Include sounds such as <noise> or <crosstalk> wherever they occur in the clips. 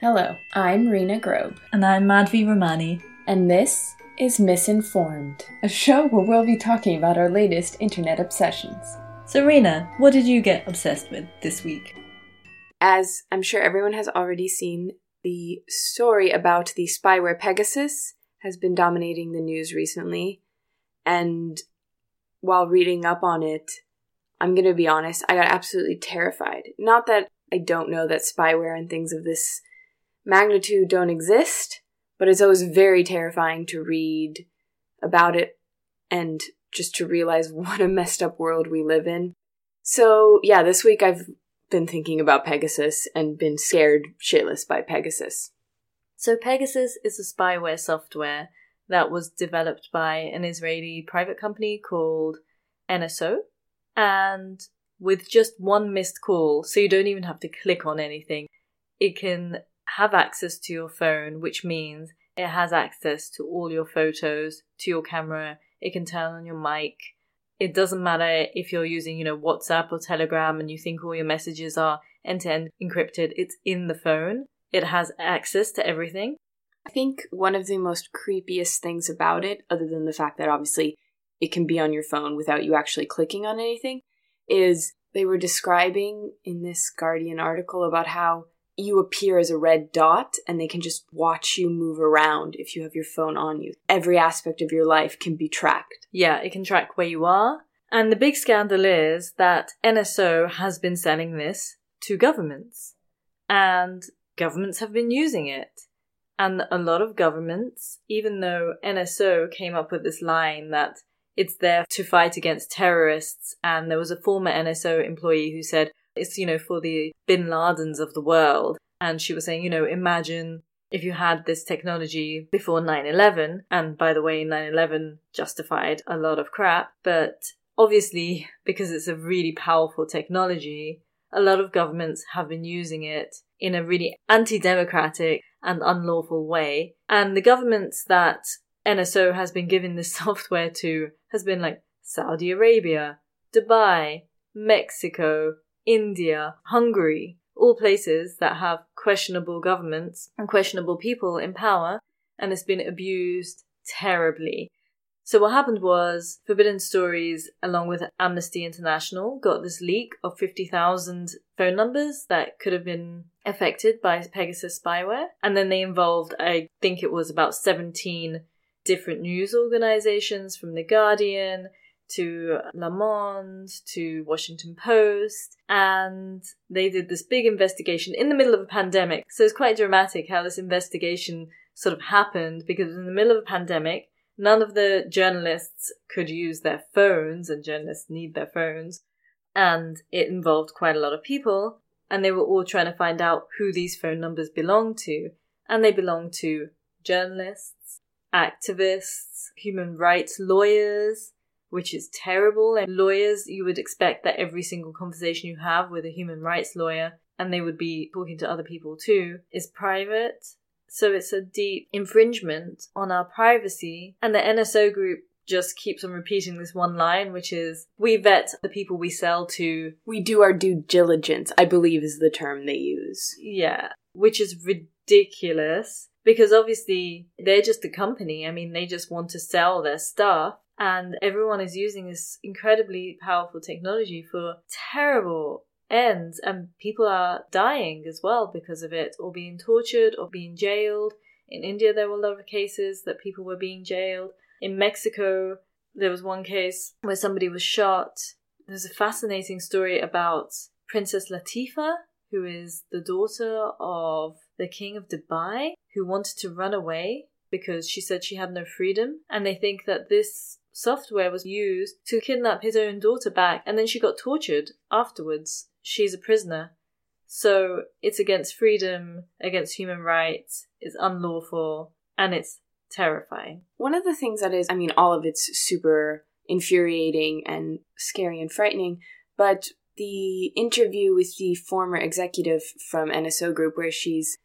Hello, I'm Rena Grobe, And I'm Madhvi Romani. and this is Misinformed, a show where we'll be talking about our latest internet obsessions. So, Rena, what did you get obsessed with this week? As I'm sure everyone has already seen, the story about the spyware Pegasus has been dominating the news recently. And while reading up on it, I'm going to be honest, I got absolutely terrified. Not that I don't know that spyware and things of this magnitude don't exist, but it's always very terrifying to read about it and just to realize <laughs> what a messed up world we live in. So, yeah, this week I've been thinking about Pegasus and been scared shitless by Pegasus. So, Pegasus is a spyware software that was developed by an Israeli private company called NSO. And with just one missed call, so you don't even have to click on anything, it can have access to your phone, which means it has access to all your photos, to your camera, it can turn on your mic. It doesn't matter if you're using, you know, WhatsApp or Telegram and you think all your messages are end to end encrypted, it's in the phone. It has access to everything. I think one of the most creepiest things about it, other than the fact that obviously it can be on your phone without you actually clicking on anything, is they were describing in this Guardian article about how you appear as a red dot and they can just watch you move around if you have your phone on you. Every aspect of your life can be tracked. Yeah, it can track where you are. And the big scandal is that NSO has been selling this to governments. And governments have been using it. And a lot of governments, even though NSO came up with this line that it's there to fight against terrorists, and there was a former NSO employee who said it's, you know, for the bin Ladens of the world. And she was saying, you know, imagine if you had this technology before 9-11 and by the way 9-11 justified a lot of crap. But obviously because it's a really powerful technology a lot of governments have been using it in a really anti-democratic and unlawful way. And the governments that nso has been giving this <laughs> software to has been like saudi arabia dubai mexico india hungary all places that have questionable governments and questionable people in power, and it's been abused terribly. So, what happened was Forbidden Stories, along with Amnesty International, got this leak of 50,000 phone numbers that could have been affected by Pegasus spyware. And then they involved, I think it was about 17 different news organizations from The Guardian to Le Monde, to Washington Post, and they did this big investigation in the middle of a pandemic. So it's quite dramatic how this investigation sort of happened because in the middle of a pandemic. None of the journalists could use their phones, and journalists need their phones. And it involved quite a lot of people, and they were all trying to find out who these phone numbers belonged to. And they belonged to journalists, activists, human rights lawyers, which is terrible. And lawyers, you would expect that every single conversation you have with a human rights lawyer, and they would be talking to other people too, is private. So it's a deep infringement on our privacy. And the NSO group just keeps on repeating this one line, which is we vet the people we sell to. We do our due diligence, I believe is the term they use. Yeah, which is ridiculous because obviously they're just a company. I mean, they just want to sell their stuff and everyone is using this incredibly powerful technology for terrible ends and people are dying as well because of it or being tortured or being jailed. In india there were a lot of cases that people were being jailed. In mexico there was one case where somebody was shot. There's a fascinating story about princess latifa who is the daughter of the king of dubai who wanted to run away because she said she had no freedom. And they think that this software was used to kidnap his own daughter back, and then she got tortured afterwards. She's a prisoner. So it's against freedom, against human rights, it's unlawful, and it's terrifying. One of the things that is, I mean, all of it's super infuriating and scary and frightening, but the interview with the former executive from NSO Group, where she's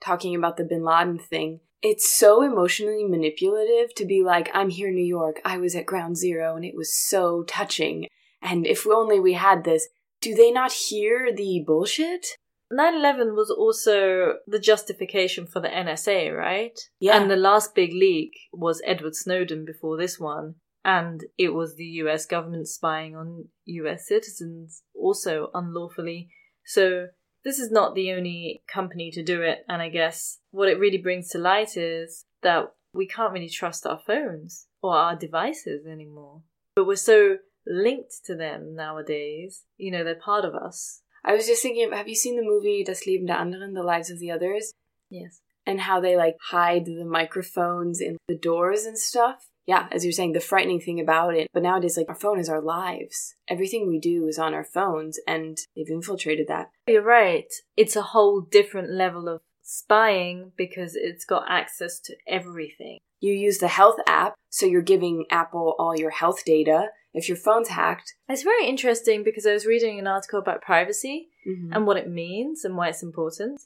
talking about the bin Laden thing, it's so emotionally manipulative to be like, I'm here in New York, I was at ground zero, and it was so touching. And if only we had this, do they not hear the bullshit? 9-11 was also the justification for the NSA, right? Yeah. And the last big leak was Edward Snowden before this one. And it was the US government spying on US citizens, also unlawfully. So this is not the only company to do it. And I guess what it really brings to light is that we can't really trust our phones or our devices anymore. But we're so linked to them nowadays. You know, they're part of us. I was just thinking, have you seen the movie Das Leben der Anderen, The Lives of the Others? Yes. And how they like hide the microphones in the doors and stuff? Yeah, as you're saying, the frightening thing about it. But nowadays, like, our phone is our lives. Everything we do is on our phones, and they've infiltrated that. You're right. It's a whole different level of spying because it's got access to everything. You use the health app, so you're giving Apple all your health data. If your phone's hacked, It's very interesting because I was reading an article about privacy mhm. and what it means and why it's important.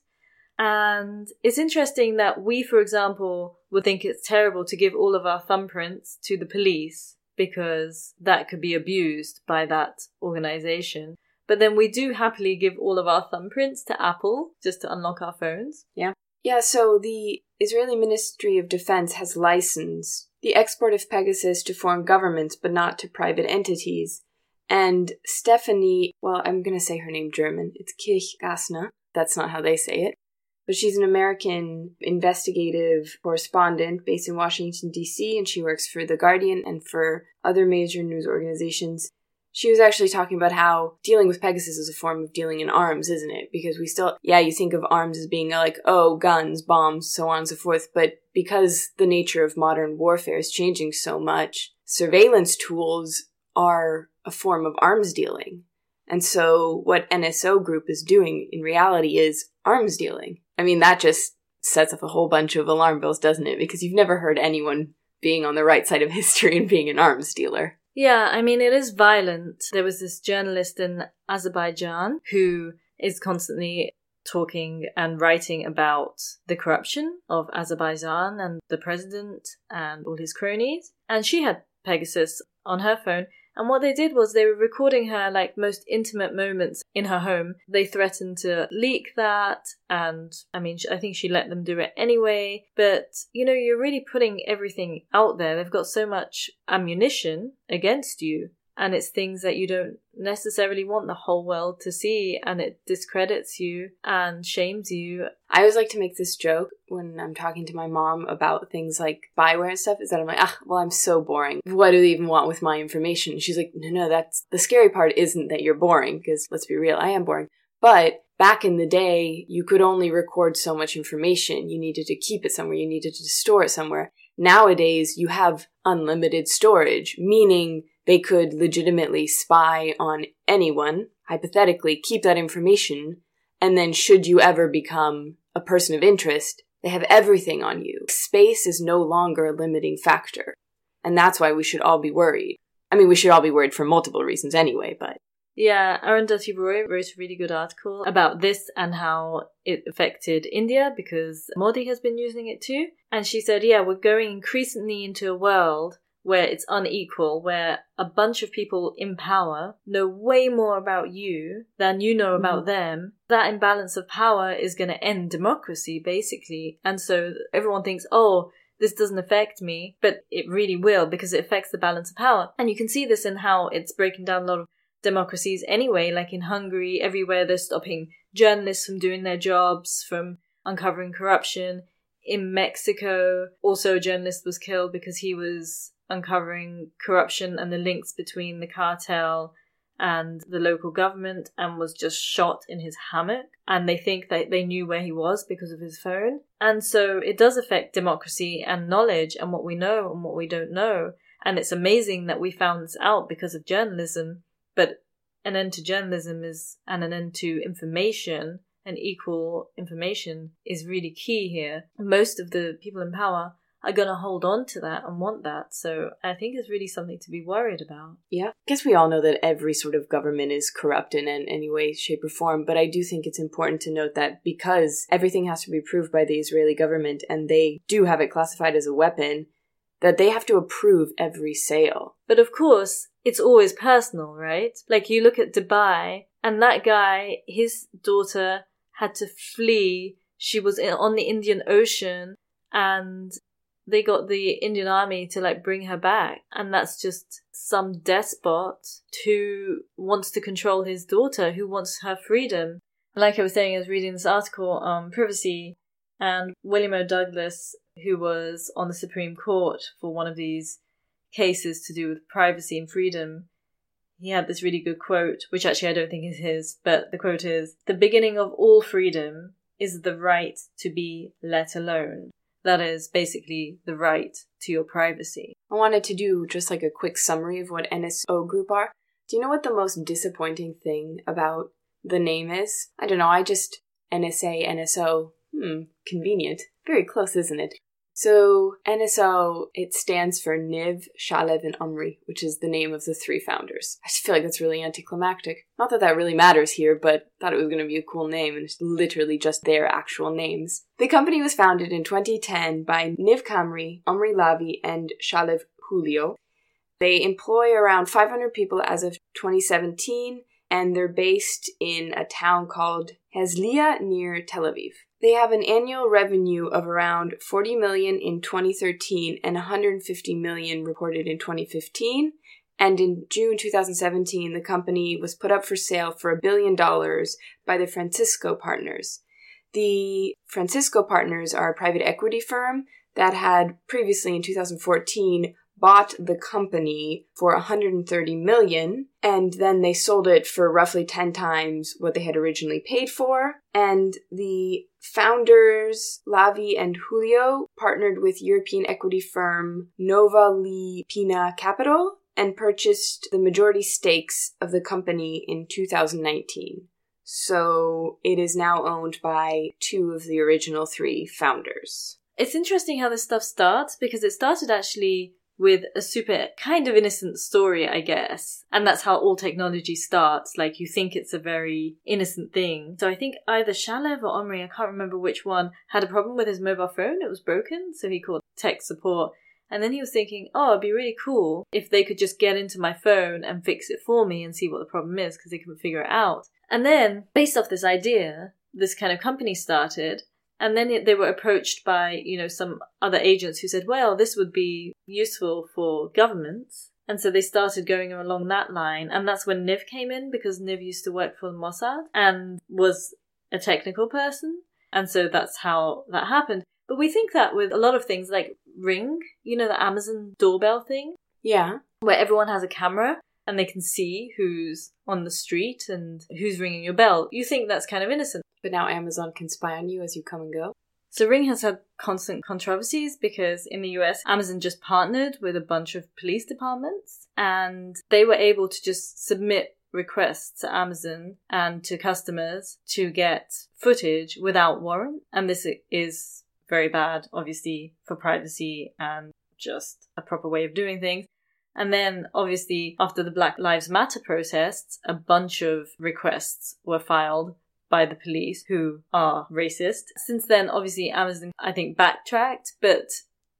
And it's interesting that we, for example, would think it's terrible to give all of our thumbprints to the police because that could be abused by that organization. But then we do happily give all of our thumbprints to Apple just to unlock our phones. Yeah, Yeah, so the Israeli Ministry of Defense has licensed the export of Pegasus to foreign governments, but not to private entities. And Stephanie, well, I'm going to say her name German. It's Kirchgaessner. That's not how they say it. But she's an American investigative correspondent based in Washington, D.C., and she works for The Guardian and for other major news organizations. She was actually talking about how dealing with Pegasus is a form of dealing in arms, isn't it? Because we still, yeah, you think of arms as being like, oh, guns, bombs, so on and so forth. But because the nature of modern warfare is changing so much, surveillance tools are a form of arms dealing. And so what NSO Group is doing in reality is arms dealing. I mean, that just sets off a whole bunch of alarm bells, doesn't it? Because you've never heard anyone being on the right side of history and being an arms dealer. Yeah, I mean, it is violent. There was this journalist in Azerbaijan who is constantly talking and writing about the corruption of Azerbaijan and the president and all his cronies. And she had Pegasus on her phone. And what they did was they were recording her like most intimate moments in her home. They threatened to leak that, and I mean, I think she let them do it anyway. But you know, you're really putting everything out there. They've got so much ammunition against you, and it's things that you don't necessarily want the whole world to see, and it discredits you and shames you. I always like to make this joke when I'm talking to my mom about things like spyware and stuff, is that I'm like, ah, well, I'm so boring. What do they even want with my information? She's like, no, no, that's the scary part isn't that you're boring, because let's be real, I am boring. But back in the day, you could only record so much information. You needed to keep it somewhere, you needed to store it somewhere. Nowadays, you have unlimited storage, meaning they could legitimately spy on anyone, hypothetically, keep that information, and then should you ever become a person of interest, they have everything on you. Space is no longer a limiting factor. And that's why we should all be worried. I mean, we should all be worried for multiple reasons anyway, but Yeah, Arundhati Roy wrote a really good article about this and how it affected India because Modi has been using it too. And she said, yeah, we're going increasingly into a world where it's unequal, where a bunch of people in power know way more about you than you know about mm-hmm. them. That imbalance of power is going to end democracy, basically. And so everyone thinks, oh, this doesn't affect me, but it really will because it affects the balance of power. And you can see this in how it's breaking down a lot of democracies anyway, like in Hungary, everywhere they're stopping journalists from doing their jobs, from uncovering corruption. In Mexico, also a journalist was killed because he was uncovering corruption and the links between the cartel and the local government and was just shot in his hammock. And they think that they knew where he was because of his phone. And so it does affect democracy and knowledge and what we know and what we don't know. And it's amazing that we found this out because of journalism. But an end to journalism is, and an end to information and equal information is really key here. Most of the people in power are going to hold on to that and want that. So I think it's really something to be worried about. Yeah. I guess we all know that every sort of government is corrupt in an- any way, shape, or form, but I do think it's important to note that because everything has to be approved by the Israeli government and they do have it classified as a weapon, that they have to approve every sale. But of course, it's always personal, right? Like you look at Dubai and that guy, his daughter had to flee. She was in, on the Indian Ocean and they got the Indian army to like bring her back. And that's just some despot who wants to control his daughter, who wants her freedom. Like I was saying, I was reading this article on privacy and William O. Douglas, who was on the Supreme Court for one of these cases to do with privacy and freedom, he had this really good quote, which actually I don't think is his, but the quote is The beginning of all freedom is the right to be let alone. That is basically the right to your privacy. I wanted to do just like a quick summary of what NSO Group are. Do you know what the most disappointing thing about the name is? I don't know, I just NSA, NSO. Hmm, convenient. Very close, isn't it? So NSO, it stands for Niv, Shalev, and Omri, which is the name of the three founders. I just feel like that's really anticlimactic. Not that that really matters here, but thought it was going to be a cool name, and it's literally just their actual names. The company was founded in 2010 by Niv Kamri, Omri Lavie, and Shalev Hulio. They employ around 500 people as of 2017, and they're based in a town called Herzliya near Tel Aviv. They have an annual revenue of around 40 million in 2013 and 150 million reported in 2015. And in June 2017, the company was put up for sale for a billion dollars by the Francisco Partners. The Francisco Partners are a private equity firm that had previously in 2014 bought the company for 130 million and then they sold it for roughly 10 times what they had originally paid for and the founders Lavie and Hulio partnered with European equity firm Novalpina Capital and purchased the majority stakes of the company in 2019. So it is now owned by two of the original three founders. It's interesting how this stuff starts because it started actually with a super kind of innocent story, I guess. And that's how all technology starts. Like you think it's a very innocent thing. So I think either Shalev or Omri, I can't remember which one, had a problem with his mobile phone. It was broken. So he called tech support. And then he was thinking, oh, it'd be really cool if they could just get into my phone and fix it for me and see what the problem is because they couldn't figure it out. And then, based off this idea, this kind of company started and then they were approached by, you know, some other agents who said, well, this would be useful for governments. And so they started going along that line. And that's when Niv came in because Niv used to work for Mossad and was a technical person. And so that's how that happened. But we think that with a lot of things like Ring, you know, the Amazon doorbell thing. Yeah. Where everyone has a camera and they can see who's on the street and who's ringing your bell. You think that's kind of innocent. But now Amazon can spy on you as you come and go. So Ring has had constant controversies because in the US, Amazon just partnered with a bunch of police departments and they were able to just submit requests to Amazon and to customers to get footage without warrant. And this is very bad, obviously, for privacy and just a proper way of doing things. And then, obviously, after the Black Lives Matter protests, a bunch of requests were filed by the police who are racist. Since then, obviously, Amazon, I think, backtracked, but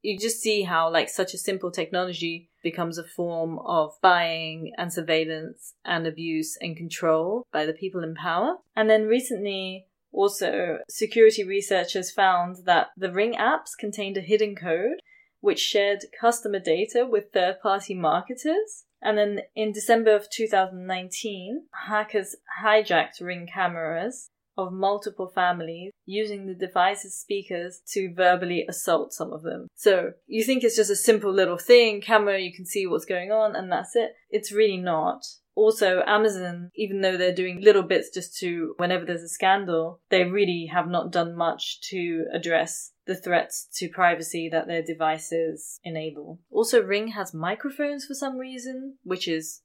you just see how, like, such a simple technology becomes a form of buying and surveillance and abuse and control by the people in power. And then recently, also, security researchers found that the Ring apps contained a hidden code which shared customer data with third party marketers. And then in December of 2019, hackers hijacked ring cameras of multiple families using the device's speakers to verbally assault some of them. So you think it's just a simple little thing, camera, you can see what's going on, and that's it. It's really not. Also, Amazon, even though they're doing little bits just to, whenever there's a scandal, they really have not done much to address the threats to privacy that their devices enable. Also, Ring has microphones for some reason, which is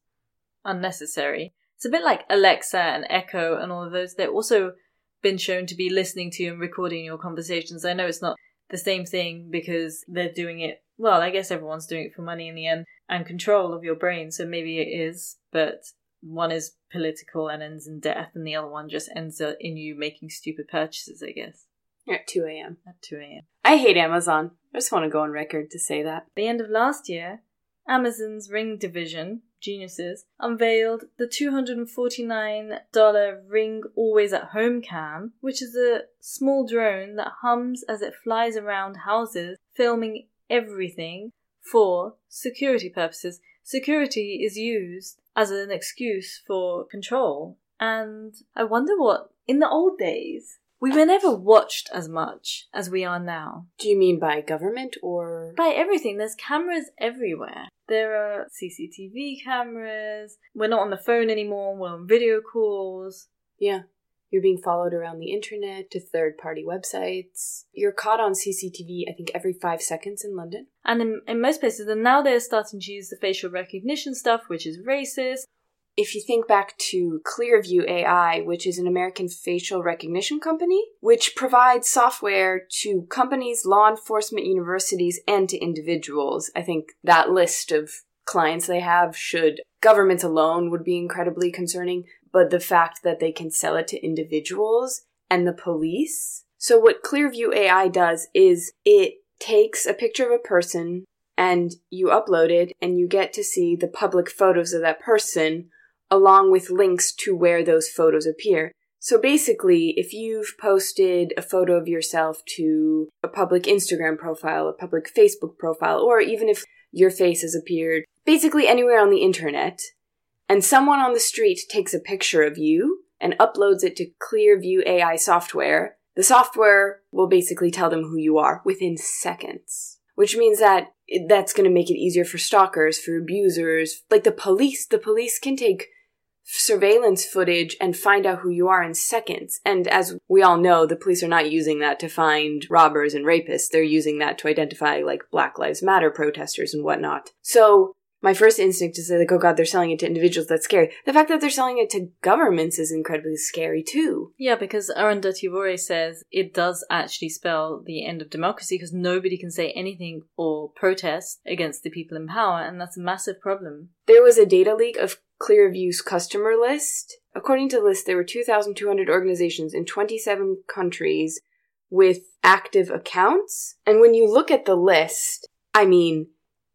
unnecessary. It's a bit like Alexa and Echo and all of those. They've also been shown to be listening to and recording your conversations. I know it's not the same thing because they're doing it, well, I guess everyone's doing it for money in the end and control of your brain, so maybe it is, but one is political and ends in death, and the other one just ends in you making stupid purchases, I guess. At 2 a.m. At 2 a.m. I hate Amazon. I just want to go on record to say that. At the end of last year, Amazon's Ring division geniuses, unveiled the $249 Ring Always at Home cam, which is a small drone that hums as it flies around houses, filming everything for security purposes. Security is used as an excuse for control. And I wonder what, in the old days, we were never watched as much as we are now. Do you mean by government or By everything, there's cameras everywhere. There are CCTV cameras. We're not on the phone anymore, we're on video calls. Yeah. You're being followed around the internet to third party websites. You're caught on CCTV, I think, every five seconds in London. And in, in most places, and now they're starting to use the facial recognition stuff, which is racist. If you think back to Clearview AI, which is an American facial recognition company, which provides software to companies, law enforcement, universities, and to individuals, I think that list of clients they have should governments alone would be incredibly concerning but the fact that they can sell it to individuals and the police. So what Clearview AI does is it takes a picture of a person and you upload it and you get to see the public photos of that person along with links to where those photos appear. So basically, if you've posted a photo of yourself to a public Instagram profile, a public Facebook profile, or even if your face has appeared basically anywhere on the internet, and someone on the street takes a picture of you and uploads it to Clearview AI software, the software will basically tell them who you are within seconds. Which means that that's going to make it easier for stalkers, for abusers, like the police. The police can take surveillance footage and find out who you are in seconds. And as we all know, the police are not using that to find robbers and rapists. They're using that to identify like Black Lives Matter protesters and whatnot. So my first instinct is like, oh god, they're selling it to individuals. That's scary. The fact that they're selling it to governments is incredibly scary too. Yeah, because Arundhati Roy says it does actually spell the end of democracy because nobody can say anything or protest against the people in power, and that's a massive problem. There was a data leak of Clearview's customer list. According to the list, there were 2,200 organizations in 27 countries with active accounts. And when you look at the list, I mean,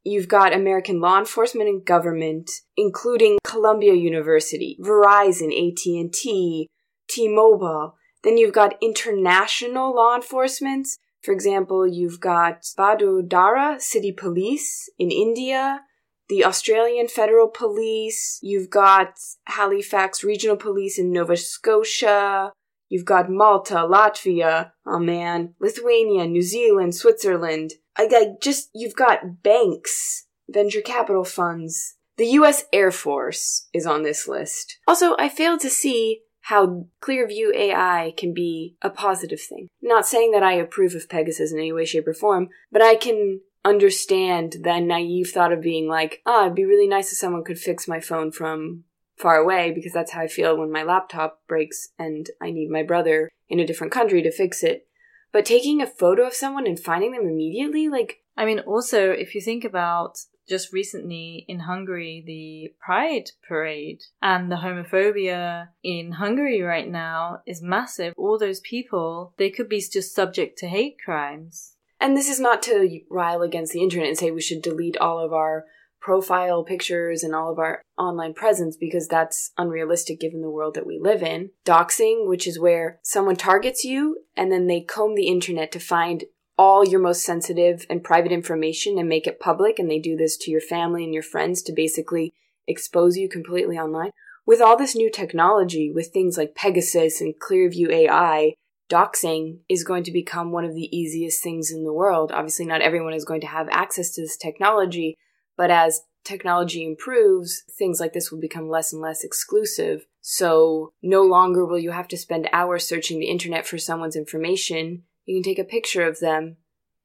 You've got American law enforcement and government, including Columbia University, Verizon, AT&T, T-Mobile. Then you've got international law enforcement. For example, you've got Vadodara City Police in India, the Australian Federal Police, you've got Halifax Regional Police in Nova Scotia, you've got Malta, Latvia, oh man, Lithuania, New Zealand, Switzerland. I, I just, you've got banks, venture capital funds. The US Air Force is on this list. Also, I failed to see how Clearview AI can be a positive thing. Not saying that I approve of Pegasus in any way, shape, or form, but I can understand that naive thought of being like, ah, oh, it'd be really nice if someone could fix my phone from far away because that's how I feel when my laptop breaks and I need my brother in a different country to fix it. But taking a photo of someone and finding them immediately, like. I mean, also, if you think about just recently in Hungary, the Pride parade and the homophobia in Hungary right now is massive. All those people, they could be just subject to hate crimes. And this is not to rile against the internet and say we should delete all of our profile pictures and all of our online presence because that's unrealistic given the world that we live in. Doxing, which is where someone targets you and then they comb the internet to find all your most sensitive and private information and make it public. And they do this to your family and your friends to basically expose you completely online. With all this new technology, with things like Pegasus and Clearview AI, doxing is going to become one of the easiest things in the world. Obviously, not everyone is going to have access to this technology, but as technology improves, things like this will become less and less exclusive. So no longer will you have to spend hours searching the internet for someone's information. You can take a picture of them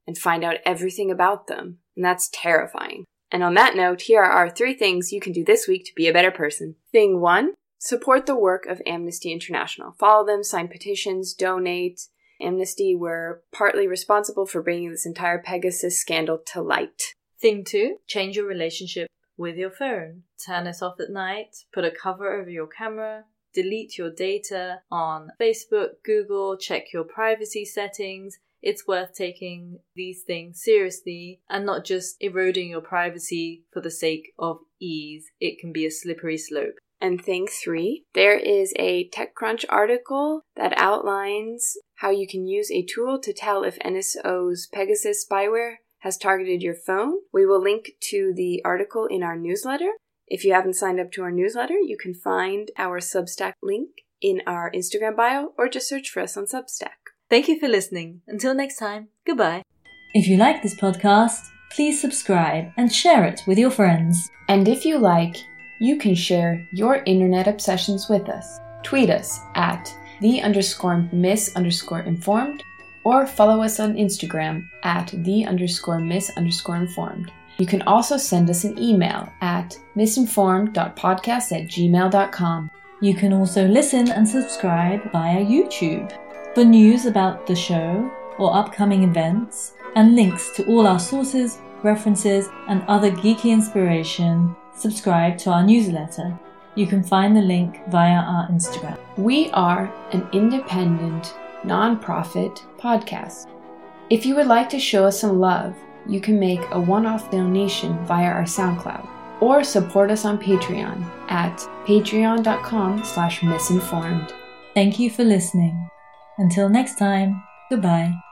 and find out everything about them. And that's terrifying. And on that note, here are our three things you can do this week to be a better person. Thing one, support the work of Amnesty International. Follow them, sign petitions, donate. Amnesty were partly responsible for bringing this entire Pegasus scandal to light. Thing two, change your relationship with your phone. Turn it off at night, put a cover over your camera, delete your data on Facebook, Google, check your privacy settings. it's worth taking these things seriously and not just eroding your privacy for the sake of ease. It can be a slippery slope. And thing three, there is a TechCrunch article that outlines how you can use a tool to tell if NSO's Pegasus spyware has targeted your phone. We will link to the article in our newsletter. If you haven't signed up to our newsletter, you can find our Substack link in our Instagram bio or just search for us on Substack. Thank you for listening. Until next time, goodbye. If you like this podcast, please subscribe and share it with your friends. And if you like, you can share your internet obsessions with us. Tweet us at the underscore miss underscore informed or follow us on Instagram at the underscore miss underscore informed. You can also send us an email at misinformed.podcast at gmail.com. You can also listen and subscribe via YouTube. For news about the show or upcoming events, and links to all our sources, references, and other geeky inspiration, subscribe to our newsletter. You can find the link via our Instagram. We are an independent, non-profit podcast. If you would like to show us some love, you can make a one-off donation via our SoundCloud or support us on Patreon at patreon.com slash misinformed. Thank you for listening. Until next time, goodbye.